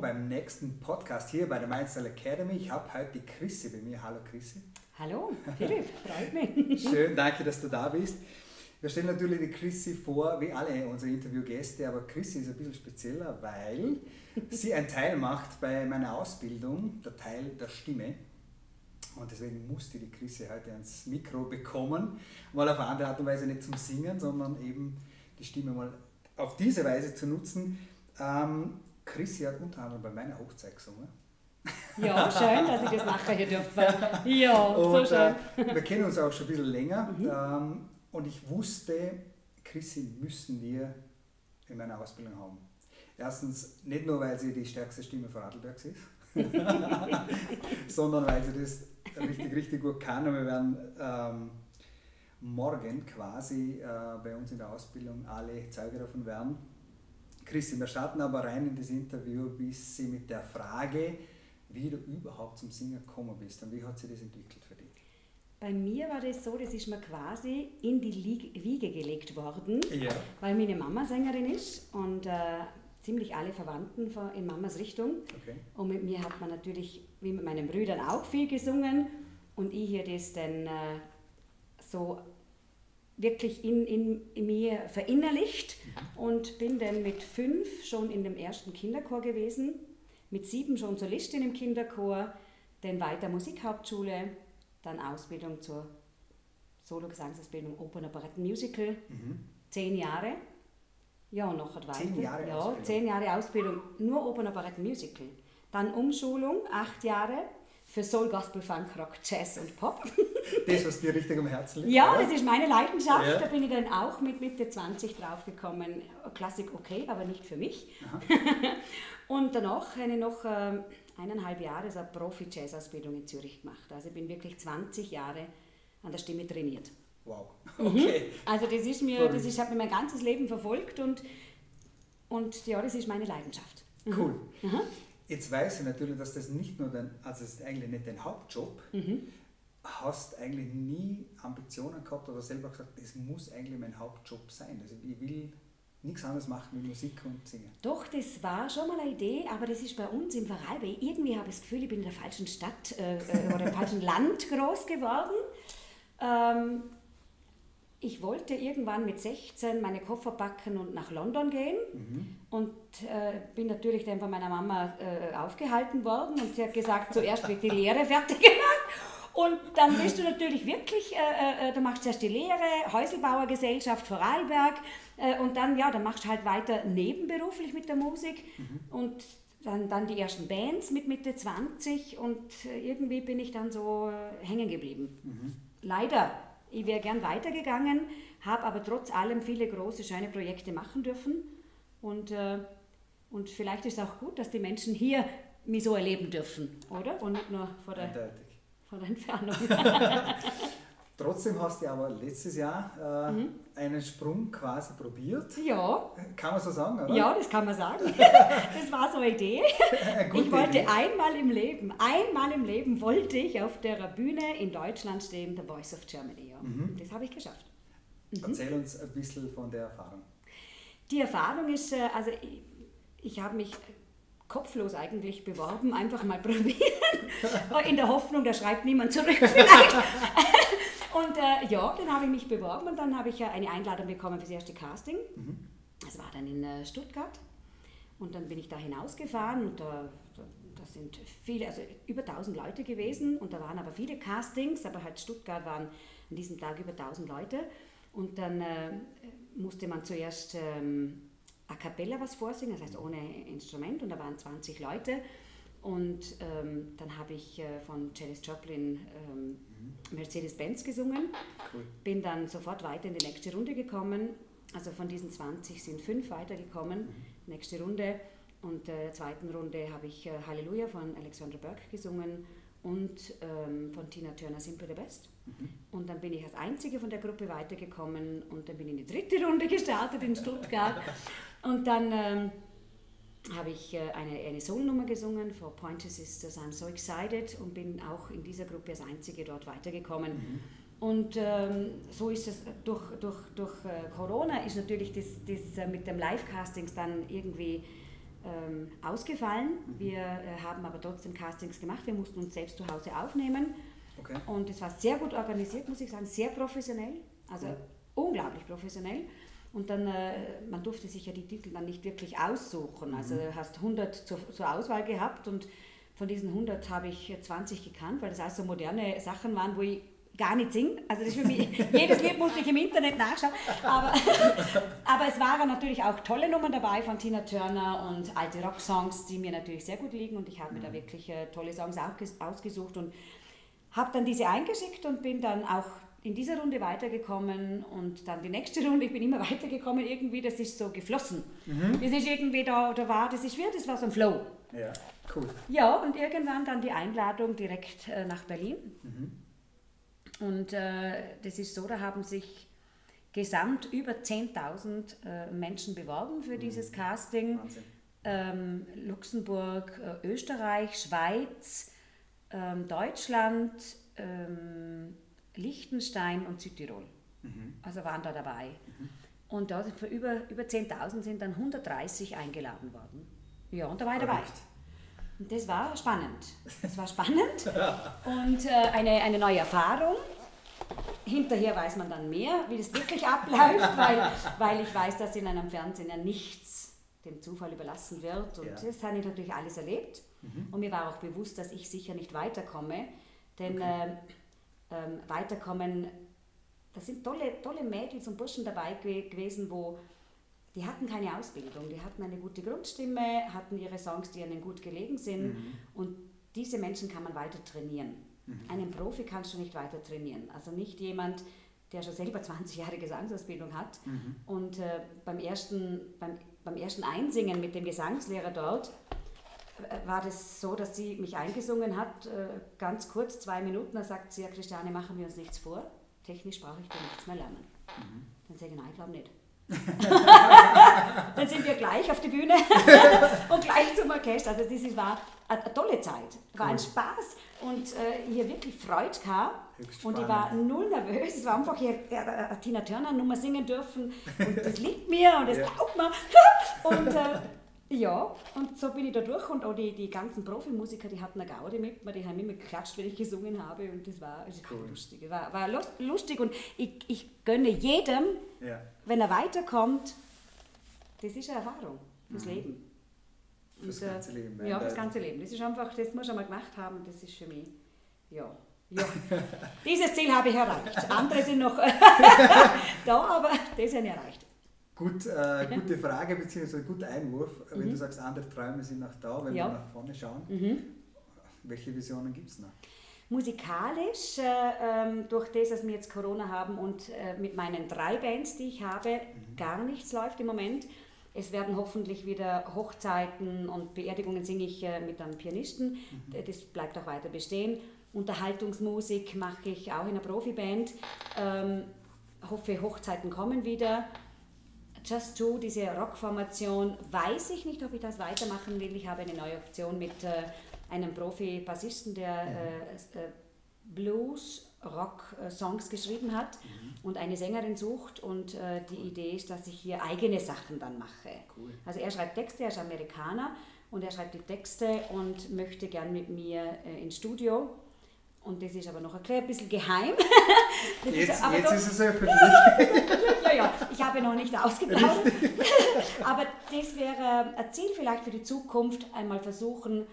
willkommen beim nächsten Podcast hier bei der Mindstyle Academy. Ich habe heute die Chrissy bei mir. Hallo Chrissy. Hallo, Philipp, freut mich. Schön, danke, dass du da bist. Wir stellen natürlich die Chrissy vor, wie alle unsere Interviewgäste, aber Chrissy ist ein bisschen spezieller, weil sie einen Teil macht bei meiner Ausbildung, der Teil der Stimme. Und deswegen musste die Chrissy heute ans Mikro bekommen, mal auf eine andere Art und Weise nicht zum Singen, sondern eben die Stimme mal auf diese Weise zu nutzen. Ähm, Chrissy hat unter anderem bei meiner Hochzeit gesungen. Ja, schön, dass ich das machen hier dürfen. Ja, und, so schön. Äh, wir kennen uns auch schon ein bisschen länger. Mhm. Ähm, und ich wusste, Chrissy müssen wir in meiner Ausbildung haben. Erstens nicht nur, weil sie die stärkste Stimme von Adelbergs ist, sondern weil sie das richtig, richtig gut kann. Und wir werden ähm, morgen quasi äh, bei uns in der Ausbildung alle Zeuge davon werden. Christi, wir starten aber rein in das Interview, bis sie mit der Frage, wie du überhaupt zum Singen gekommen bist und wie hat sich das entwickelt für dich? Bei mir war das so, das ist mir quasi in die Wiege gelegt worden, ja. weil meine Mama Sängerin ist und äh, ziemlich alle Verwandten in Mamas Richtung. Okay. Und mit mir hat man natürlich, wie mit meinen Brüdern, auch viel gesungen und ich hier das dann äh, so wirklich in, in, in mir verinnerlicht und bin dann mit fünf schon in dem ersten Kinderchor gewesen, mit sieben schon Solistin im Kinderchor, dann weiter Musikhauptschule, dann Ausbildung zur Solo-Gesangsausbildung Opern, Operetten, Musical, mhm. zehn Jahre. Ja, und noch weiter. Zehn Jahre ja, Ausbildung. zehn Jahre Ausbildung, nur Opern, Operetten, Musical. Dann Umschulung, acht Jahre für Soul, Gospel, Funk, Rock, Jazz und Pop. Das, was dir richtig am Herzen liegt? Ja, oder? das ist meine Leidenschaft. Ja. Da bin ich dann auch mit Mitte 20 draufgekommen. Klassik okay, aber nicht für mich. und danach habe ich noch ähm, eineinhalb Jahre so eine Profi-Jazz-Ausbildung in Zürich gemacht. Also ich bin wirklich 20 Jahre an der Stimme trainiert. Wow, mhm. okay. Also das ist mir, das ist, hat mir mein ganzes Leben verfolgt und, und ja, das ist meine Leidenschaft. Mhm. Cool. Mhm. Jetzt weiß ich natürlich, dass das nicht nur dein, also es ist eigentlich nicht dein Hauptjob. Mhm. Hast eigentlich nie Ambitionen gehabt oder selber gesagt, das muss eigentlich mein Hauptjob sein. Also ich will nichts anderes machen wie Musik und Singen. Doch, das war schon mal eine Idee, aber das ist bei uns im Vorarlberg. Irgendwie habe ich das Gefühl, ich bin in der falschen Stadt äh, äh oder im falschen Land groß geworden. Ähm, ich wollte irgendwann mit 16 meine Koffer packen und nach London gehen mhm. und äh, bin natürlich dann von meiner Mama äh, aufgehalten worden und sie hat gesagt, zuerst wird die Lehre fertig und dann bist du natürlich wirklich, äh, äh, du machst erst die Lehre, Häuselbauergesellschaft Vorarlberg äh, und dann, ja, dann machst du halt weiter nebenberuflich mit der Musik mhm. und dann, dann die ersten Bands mit Mitte 20 und äh, irgendwie bin ich dann so äh, hängen geblieben. Mhm. Leider. Ich wäre gern weitergegangen, habe aber trotz allem viele große, schöne Projekte machen dürfen und, äh, und vielleicht ist es auch gut, dass die Menschen hier mich so erleben dürfen, oder? Und nicht nur vor der... Eindeutig von Entfernung. Trotzdem hast du aber letztes Jahr äh, mhm. einen Sprung quasi probiert. Ja. Kann man so sagen, oder? Ja, das kann man sagen. das war so eine Idee. Eine ich wollte Idee. einmal im Leben, einmal im Leben wollte ich auf der Bühne in Deutschland stehen, The Voice of Germany. Ja. Mhm. Das habe ich geschafft. Mhm. Erzähl uns ein bisschen von der Erfahrung. Die Erfahrung ist, äh, also ich, ich habe mich kopflos eigentlich beworben, einfach mal probieren, in der Hoffnung, da schreibt niemand zurück vielleicht. und äh, ja, dann habe ich mich beworben und dann habe ich ja eine Einladung bekommen für das erste Casting. Mhm. Das war dann in äh, Stuttgart und dann bin ich da hinausgefahren und da, da, da, sind viele, also über 1000 Leute gewesen und da waren aber viele Castings, aber halt Stuttgart waren an diesem Tag über 1000 Leute und dann äh, musste man zuerst... Ähm, a cappella was vorsingen, das heißt ohne Instrument und da waren 20 Leute. Und ähm, dann habe ich äh, von Janis Joplin ähm, mhm. Mercedes-Benz gesungen, cool. bin dann sofort weiter in die nächste Runde gekommen. Also von diesen 20 sind fünf weitergekommen, mhm. nächste Runde. Und äh, in der zweiten Runde habe ich äh, Halleluja von Alexandra Burke gesungen und ähm, von Tina Turner Simple the Best. Mhm. Und dann bin ich als Einzige von der Gruppe weitergekommen und dann bin ich in die dritte Runde gestartet in Stuttgart. Und dann ähm, habe ich äh, eine, eine Solonummer gesungen, For Pointer Sisters, I'm So Excited und bin auch in dieser Gruppe als Einzige dort weitergekommen. Mhm. Und ähm, so ist es, durch, durch, durch äh, Corona ist natürlich das, das äh, mit dem Live-Castings dann irgendwie ähm, ausgefallen. Mhm. Wir äh, haben aber trotzdem Castings gemacht. Wir mussten uns selbst zu Hause aufnehmen. Okay. Und es war sehr gut organisiert, muss ich sagen, sehr professionell. Also ja. unglaublich professionell. Und dann, äh, man durfte sich ja die Titel dann nicht wirklich aussuchen. Also mhm. hast 100 zur, zur Auswahl gehabt und von diesen 100 habe ich 20 gekannt, weil das alles so moderne Sachen waren, wo ich gar nicht singe. Also das für mich, jedes Lied musste ich im Internet nachschauen. Aber, aber es waren natürlich auch tolle Nummern dabei von Tina Turner und alte Rocksongs, die mir natürlich sehr gut liegen und ich habe mir da mhm. wirklich äh, tolle Songs auch ausgesucht und habe dann diese eingeschickt und bin dann auch in dieser Runde weitergekommen und dann die nächste Runde, ich bin immer weitergekommen irgendwie, das ist so geflossen. Mhm. Das ist irgendwie da, da war, das ist wie, das war so ein Flow. Ja, cool. Ja, und irgendwann dann die Einladung direkt äh, nach Berlin. Mhm. Und äh, das ist so, da haben sich gesamt über 10.000 äh, Menschen beworben für mhm. dieses Casting. Ähm, Luxemburg, äh, Österreich, Schweiz, ähm, Deutschland, ähm, Liechtenstein und Südtirol. Mhm. Also waren da dabei. Mhm. Und da sind für über, über 10.000 sind dann 130 eingeladen worden. Ja, und da war ich dabei. Und das war spannend. Das war spannend und äh, eine, eine neue Erfahrung. Hinterher weiß man dann mehr, wie das wirklich abläuft, weil, weil ich weiß, dass in einem Fernsehen ja nichts dem Zufall überlassen wird. Und ja. das habe ich natürlich alles erlebt. Mhm. Und mir war auch bewusst, dass ich sicher nicht weiterkomme. Denn okay. äh, äh, weiterkommen, da sind tolle, tolle Mädels und Burschen dabei gewesen, wo die hatten keine Ausbildung, die hatten eine gute Grundstimme, hatten ihre Songs, die ihnen gut gelegen sind. Mhm. Und diese Menschen kann man weiter trainieren. Mhm. Einen Profi kannst du nicht weiter trainieren. Also nicht jemand, der schon selber 20 Jahre Gesangsausbildung hat. Mhm. Und äh, beim, ersten, beim, beim ersten Einsingen mit dem Gesangslehrer dort war das so, dass sie mich eingesungen hat, äh, ganz kurz, zwei Minuten. Da sagt sie, ja Christiane, machen wir uns nichts vor. Technisch brauche ich da nichts mehr lernen. Mhm. Dann sage ich, nein, ich glaube nicht. dann sind wir gleich auf die Bühne und gleich zum Orchester. Also das war eine tolle Zeit, war cool. ein Spaß und äh, hier wirklich Freude gehabt. Und ich war null nervös. Es war einfach hier äh, Tina Turner Nummer singen dürfen und das liegt mir und das ja. taugt mir. Und äh, ja, und so bin ich da durch und auch die, die ganzen Profimusiker, die hatten eine Gaude mit mir, die haben immer geklatscht, wenn ich gesungen habe und das war, das cool. lustig. War, war lustig und ich, ich gönne jedem, ja. wenn er weiterkommt, das ist eine Erfahrung fürs mhm. Leben. Fürs und, äh, ganze Leben. Ja, fürs ganze Leben. Das ist einfach, das muss man mal gemacht haben, das ist für mich, ja. Ja, dieses Ziel habe ich erreicht. Andere sind noch da, aber das habe ich erreicht. Gut, äh, gute Frage bzw. guter Einwurf. Wenn mhm. du sagst, andere Träume sind noch da, wenn ja. wir nach vorne schauen. Mhm. Welche Visionen gibt es noch? Musikalisch, äh, ähm, durch das, dass wir jetzt Corona haben und äh, mit meinen drei Bands, die ich habe, mhm. gar nichts läuft im Moment. Es werden hoffentlich wieder Hochzeiten und Beerdigungen singe ich äh, mit einem Pianisten. Mhm. Das bleibt auch weiter bestehen. Unterhaltungsmusik mache ich auch in einer Profiband. Ähm, hoffe, Hochzeiten kommen wieder. Just Two, diese Rockformation, weiß ich nicht, ob ich das weitermachen will. Ich habe eine neue Option mit äh, einem Profi-Bassisten, der mhm. äh, äh Blues, Rock-Songs geschrieben hat mhm. und eine Sängerin sucht. Und äh, die Idee ist, dass ich hier eigene Sachen dann mache. Cool. Also er schreibt Texte, er ist Amerikaner und er schreibt die Texte und möchte gern mit mir äh, ins Studio und das ist aber noch ein bisschen geheim. jetzt ist, jetzt so, ist es öffentlich. ja, ja, ich habe noch nicht ausgeplaudert. aber das wäre ein Ziel vielleicht für die Zukunft, einmal versuchen,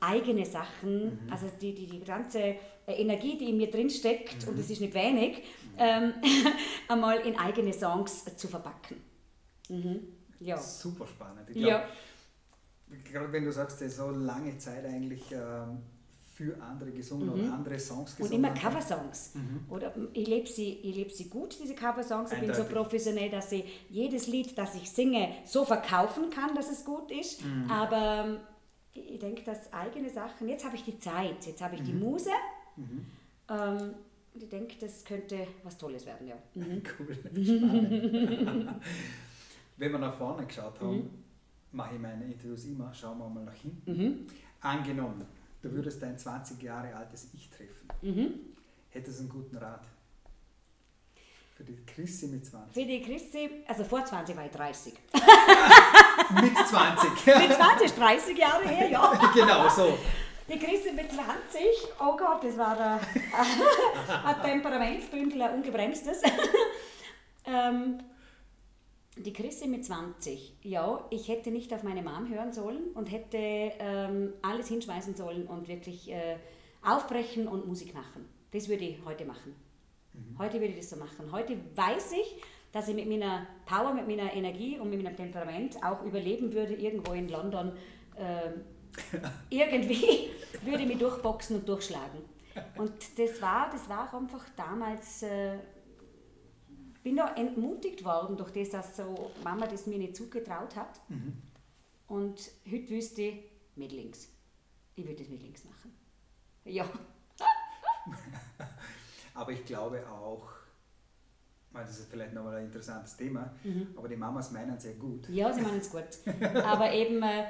eigene Sachen, mhm. also die, die, die ganze äh, Energie, die in mir drin steckt, mhm. und das ist nicht wenig, ähm, einmal in eigene Songs zu verpacken. Mhm. Ja. Super spannend. Ich glaub, ja. Gerade wenn du sagst, das ist so lange Zeit eigentlich ähm, für andere gesungen mhm. oder andere Songs gesungen. Und immer Coversongs. Mhm. Oder ich lebe sie, ich lebe sie gut, diese Coversongs. Ich bin so professionell, dass ich jedes Lied, das ich singe, so verkaufen kann, dass es gut ist. Mhm. Aber ähm, ich denke, dass eigene Sachen, jetzt habe ich die Zeit, jetzt habe ich die mhm. Muse. Mhm. Ähm, und ich denke, das könnte was Tolles werden, ja. Mhm. Cool, spannend. Wenn wir nach vorne geschaut haben, mache ich meine Interviews immer, schauen wir mal nach hinten. Angenommen, du würdest dein 20 Jahre altes Ich treffen. Mhm. Hättest du einen guten Rat Für die Christi mit 20. Für die Christi, also vor 20 war ich 30. mit 20. mit 20, 30 Jahre her, ja. genau so. Die Christi mit 20, oh Gott, das war ein, ein Temperamentsbündel, ein ungebremstes. ähm, die Christi mit 20, ja, ich hätte nicht auf meine Mom hören sollen und hätte ähm, alles hinschmeißen sollen und wirklich äh, aufbrechen und Musik machen. Das würde ich heute machen. Mhm. Heute würde ich das so machen. Heute weiß ich, dass ich mit meiner Power, mit meiner Energie und mit meinem Temperament auch überleben würde, irgendwo in London. Äh, irgendwie würde ich mich durchboxen und durchschlagen. Und das war, das war einfach damals. Äh, bin da entmutigt worden durch das, dass so Mama das mir nicht zugetraut hat. Mhm. Und heute wüsste ich, mit links. Ich würde das mit links machen. Ja. aber ich glaube auch, das ist vielleicht nochmal ein interessantes Thema, mhm. aber die Mamas meinen es sehr gut. Ja, sie meinen es gut. aber eben, äh,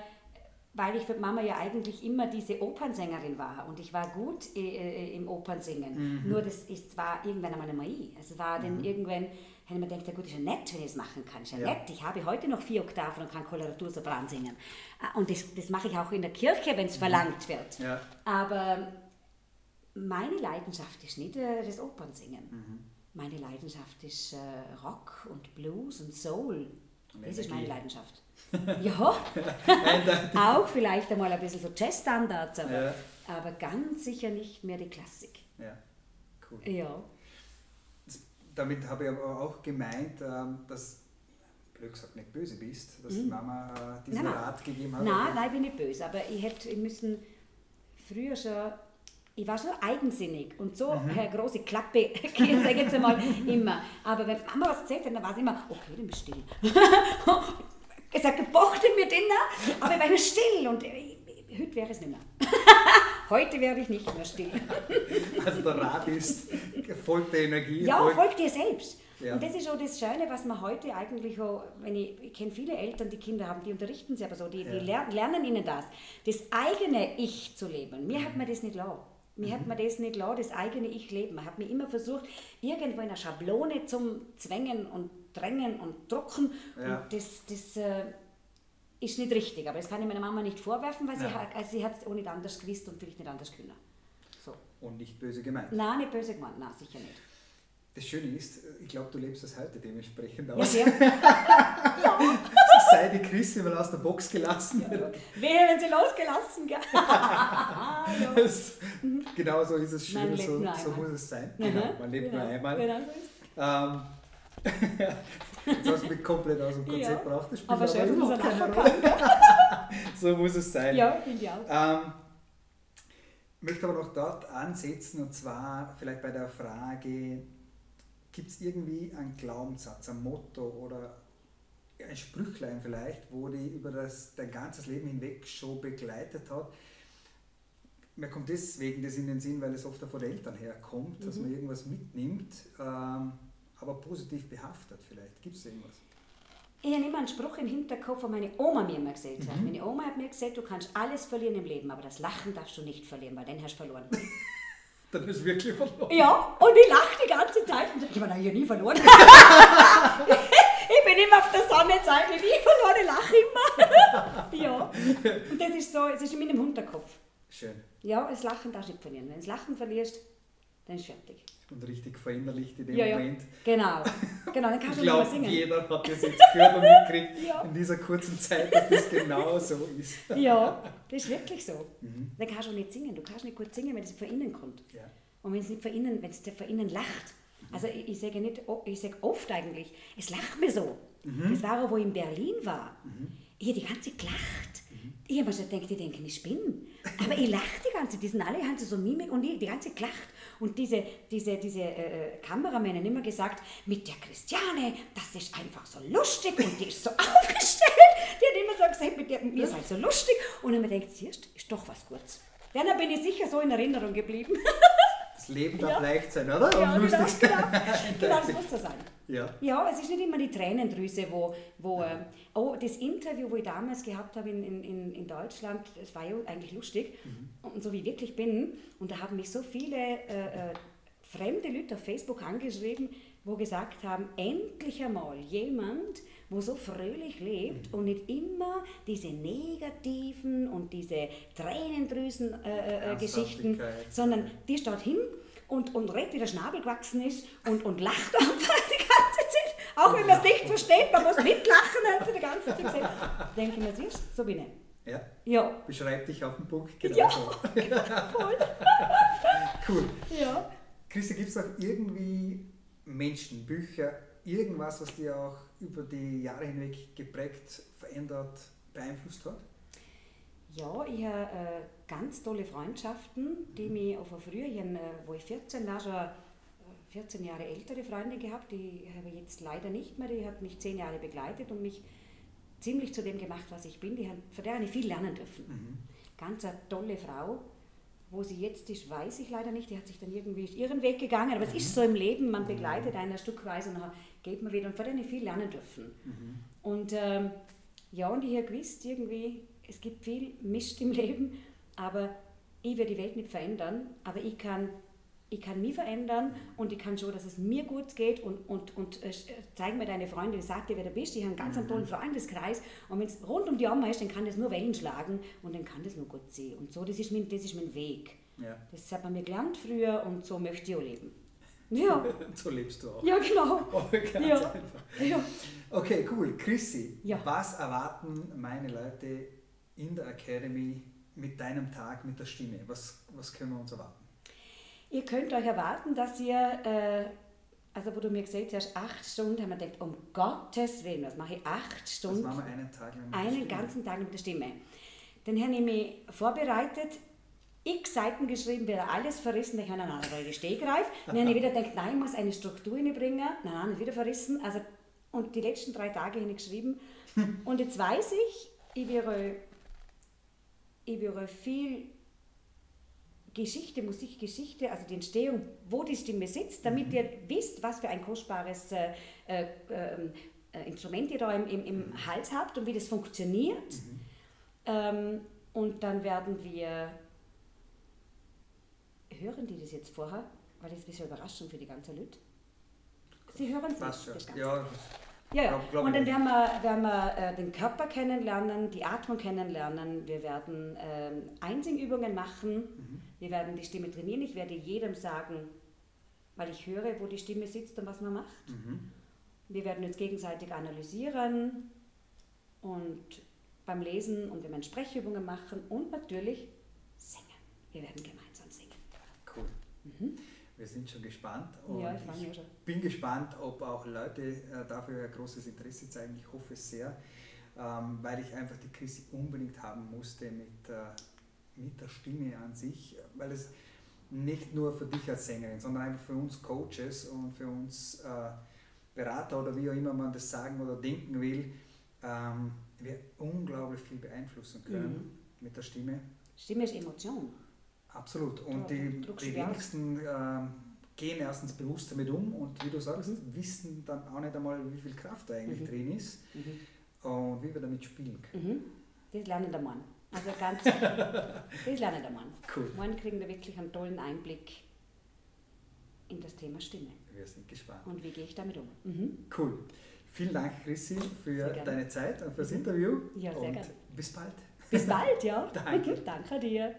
weil ich für Mama ja eigentlich immer diese Opernsängerin war und ich war gut äh, äh, im Opernsingen. Mhm. Nur das ist zwar irgendwann einmal einmal ich. Es war dann mhm. irgendwann, hätte man gedacht, ja gut, ist ja nett, wenn ich es machen kann. Ist ja, ja, nett. Ich habe heute noch vier Oktaven und kann Koloratursopran singen. Ah, und das, das mache ich auch in der Kirche, wenn es mhm. verlangt wird. Ja. Aber meine Leidenschaft ist nicht äh, das Opernsingen. Mhm. Meine Leidenschaft ist äh, Rock und Blues und Soul. Das ist meine Leidenschaft. Ja, auch vielleicht einmal ein bisschen so Jazzstandards, aber, ja. aber ganz sicher nicht mehr die Klassik. Ja, cool. Ja. Damit habe ich aber auch gemeint, ähm, dass blöd gesagt nicht böse bist, dass mhm. die Mama äh, diesen nein, Rat gegeben hat. Nein, nein, ich bin nicht böse, aber ich hätte müssen früher schon ich war so eigensinnig und so mhm. eine große Klappe, sage ich jetzt einmal immer. Aber wenn Mama was erzählt hat, dann war es immer, okay, dann bist du still. ich sage, gebochte mir den, aber ich war immer still und äh, heute wäre es nicht mehr. Heute werde ich nicht mehr still. Also der Rat ist, folgt der Energie. Ja, folgt, folgt dir selbst. Ja. Und das ist auch das Schöne, was man heute eigentlich auch, wenn ich, ich kenne viele Eltern, die Kinder haben, die unterrichten sie aber so, die, ja. die lernen, lernen ihnen das, das eigene Ich zu leben. Mir hat man das nicht lau. Mir hat man das nicht klar, das eigene Ich leben. Man hat mir immer versucht, irgendwo in einer Schablone zum Zwängen und Drängen und Drucken. Ja. Und das, das äh, ist nicht richtig. Aber das kann ich meiner Mama nicht vorwerfen, weil ja. sie, also sie hat es auch nicht anders gewusst und vielleicht nicht anders können. So. Und nicht böse gemeint? Nein, nicht böse gemeint, nein, sicher nicht. Das Schöne ist, ich glaube, du lebst das heute dementsprechend aus. Ja, ja. Sei die Christi mal aus der Box gelassen ja, Wehe, wenn sie losgelassen das, Genau so ist es schön, so, so muss es sein. Genau, man lebt genau. nur einmal. Genau so ähm, Jetzt hast du mich komplett aus dem Konzept ja, gebracht. Das aber schön, er keine Rolle. so muss es sein. Ja, finde ich auch. Ähm, möchte aber noch dort ansetzen und zwar vielleicht bei der Frage, Gibt es irgendwie einen Glaubenssatz, ein Motto oder ein Sprüchlein vielleicht, wo die über das, dein ganzes Leben hinweg schon begleitet hat? Mir kommt deswegen das in den Sinn, weil es oft von den Eltern herkommt, mhm. dass man irgendwas mitnimmt, ähm, aber positiv behaftet vielleicht. Gibt es irgendwas? Ich habe immer einen Spruch im Hinterkopf, den meine Oma mir immer gesagt hat. Mhm. Meine Oma hat mir gesagt, du kannst alles verlieren im Leben, aber das Lachen darfst du nicht verlieren, weil dann hast du verloren. Dann ist wirklich verloren. Ja, und ich lache die ganze Zeit und sage, ich habe ja nie verloren. ich bin immer auf der nie verloren, ich lache immer. ja, und das ist so, es ist in meinem Hinterkopf. Schön. Ja, das Lachen darfst du nicht verlieren. Wenn du das Lachen verlierst, dann ist es fertig. Und richtig verinnerlicht in dem ja, Moment. Ja, genau. genau, dann kannst du nicht mehr singen. jeder hat das jetzt gehört und mitgekriegt ja. in dieser kurzen Zeit, dass das genau so ist. ja, das ist wirklich so. Mhm. Dann kannst du auch nicht singen. Du kannst nicht gut singen, wenn es von innen kommt. Und wenn es nicht von innen, wenn es von innen lacht. Also ich, ich sage nicht, ich sage oft eigentlich, es lacht mir so. Mhm. Das war auch, wo ich in Berlin war. Mhm. Ich habe die ganze Zeit gelacht. Mhm. Ich habe mir schon gedacht, die denken, ich bin. Aber ich lache die ganze Zeit. Die sind alle haben so Mimik und ich die ganze Zeit gelacht. Und diese, diese, diese äh, äh Kameramänner haben immer gesagt, mit der Christiane, das ist einfach so lustig und die ist so aufgestellt. Die hat immer so gesagt, mit der, ihr seid so lustig. Und dann denkt siehst ist doch was Gutes. Dann bin ich sicher so in Erinnerung geblieben. Das Leben darf ja. leicht sein, oder? Ja, und genau, lustig genau. genau, das muss so sein. Ja. ja, es ist nicht immer die Tränendrüse, wo, wo äh, oh, das Interview, wo ich damals gehabt habe in, in, in Deutschland, das war ja eigentlich lustig mhm. und so wie ich wirklich bin und da haben mich so viele äh, äh fremde Leute auf Facebook angeschrieben, wo gesagt haben, endlich einmal jemand, wo so fröhlich lebt und nicht immer diese negativen und diese Tränendrüsen-Geschichten, äh, äh, sondern die steht hin und, und redet, wie der Schnabel gewachsen ist und, und lacht einfach die ganze Zeit. Auch wenn man es nicht versteht, man muss mitlachen also die ganze Zeit. Denke ich mir, siehst so bin ich. Ja. Ja. Beschreib dich auf den Punkt genau Ja, so. voll. Cool. Ja. Christi, gibt es auch irgendwie Menschen, Bücher, irgendwas, was dir auch über die Jahre hinweg geprägt, verändert, beeinflusst hat? Ja, ich habe äh, ganz tolle Freundschaften, die mich auch von früher, ich hab, äh, wo ich 14 war, schon äh, 14 Jahre ältere Freunde gehabt, die habe ich jetzt leider nicht mehr, die hat mich 10 Jahre begleitet und mich ziemlich zu dem gemacht, was ich bin. Die haben, von der habe ich viel lernen dürfen. Mhm. Ganz eine tolle Frau. Wo sie jetzt ist, weiß ich leider nicht. Die hat sich dann irgendwie ihren Weg gegangen. Aber es ist so im Leben, man begleitet einen ein Stückweise und dann geht man wieder. Und habe ich viel lernen dürfen. Mhm. Und ähm, ja, und ich habe gewusst, irgendwie, es gibt viel Mist im Leben, aber ich werde die Welt nicht verändern, aber ich kann, ich kann mich verändern und ich kann schon, dass es mir gut geht und, und, und äh, zeig mir deine Freundin, sag dir, wer du bist. Ich habe einen ganz einen tollen Freundeskreis und wenn es rund um die Arme ist, dann kann das nur Wellen schlagen und dann kann das nur gut sehen. Und so, das ist mein, das ist mein Weg. Ja. Das hat man mir gelernt früher und so möchte ich auch leben. Ja, so lebst du auch. ja genau. Oh, Ja. Ja. Okay, cool. Chrissy, Ja. was erwarten meine Leute in der Academy mit deinem Tag, mit der Stimme? Was, was können wir uns erwarten? Ihr könnt euch erwarten, dass ihr, äh, also wo du mir gesagt hast, acht Stunden, haben wir gedacht, um Gottes Willen, was mache ich acht Das Stunden? machen wir einen Tag lang. mit der einen Stimme. ganzen Tag mit der Stimme. Dann habe ich mich vorbereitet, x Seiten geschrieben, wieder alles verrissen, ich habe einen anderen Stehgreif. Dann habe ich wieder gedacht, nein, ich muss eine Struktur reinbringen. Nein, nein, wieder verrissen. Also, und die letzten drei Tage habe ich geschrieben. Und jetzt weiß ich, ich werde, ich werde viel Geschichte, Musikgeschichte, also die Entstehung, wo die Stimme sitzt, damit ihr wisst, was für ein kostbares äh, äh, ähm, äh, Instrument ihr da im, im, im Hals habt und wie das funktioniert. Ähm, und dann werden wir, hören die das jetzt vorher, weil das ist ein bisschen Überraschung für die ganzen Leute. Sie hören es nicht, das Ganze. Ja, Ja, ja. Glaub- glaub und dann werden wir, werden wir äh, den Körper kennenlernen, die Atmung kennenlernen. Wir werden ähm, Einsingübungen machen. Mhm. Wir werden die Stimme trainieren. Ich werde jedem sagen, weil ich höre, wo die Stimme sitzt und was man macht. mhm. Wir werden uns gegenseitig analysieren und beim Lesen und wir Sprechübungen machen und natürlich singen. Wir werden gemeinsam singen. Cool. Wir sind schon gespannt. Und Mhm. Ja, ich ich schon. bin gespannt, ob auch Leute äh, dafür ein großes Interesse zeigen. Ich hoffe es sehr, ähm, weil ich einfach die Chrissy unbedingt haben musste mit, äh, mit der Stimme an sich, weil es nicht nur für dich als Sängerin, sondern einfach für uns Coaches und für uns äh, Berater oder wie auch immer man das sagen oder denken will, ähm, wir unglaublich viel beeinflussen können mit der Stimme. Stimme ist Emotion. Absolut. Und die, die wenigsten ähm, gehen erstens bewusst damit um und wie du sagst, Mhm. wissen dann auch nicht einmal, wie viel Kraft da eigentlich Mhm. drin ist Mhm. und wie wir damit spielen können. Mhm. Das lernt der Mann. Also ganz, das lernt der Mann. Cool. Morgen kriegen wir wirklich einen tollen Einblick in das Thema Stimme. Wir sind gespannt. Und wie gehe ich damit um? Mhm. Cool. Vielen Dank, Chrissy, für deine Zeit und fürs Mhm. Interview. Ja, sehr und gerne. bis bald. Bis bald, ja. Danke. Danke dir.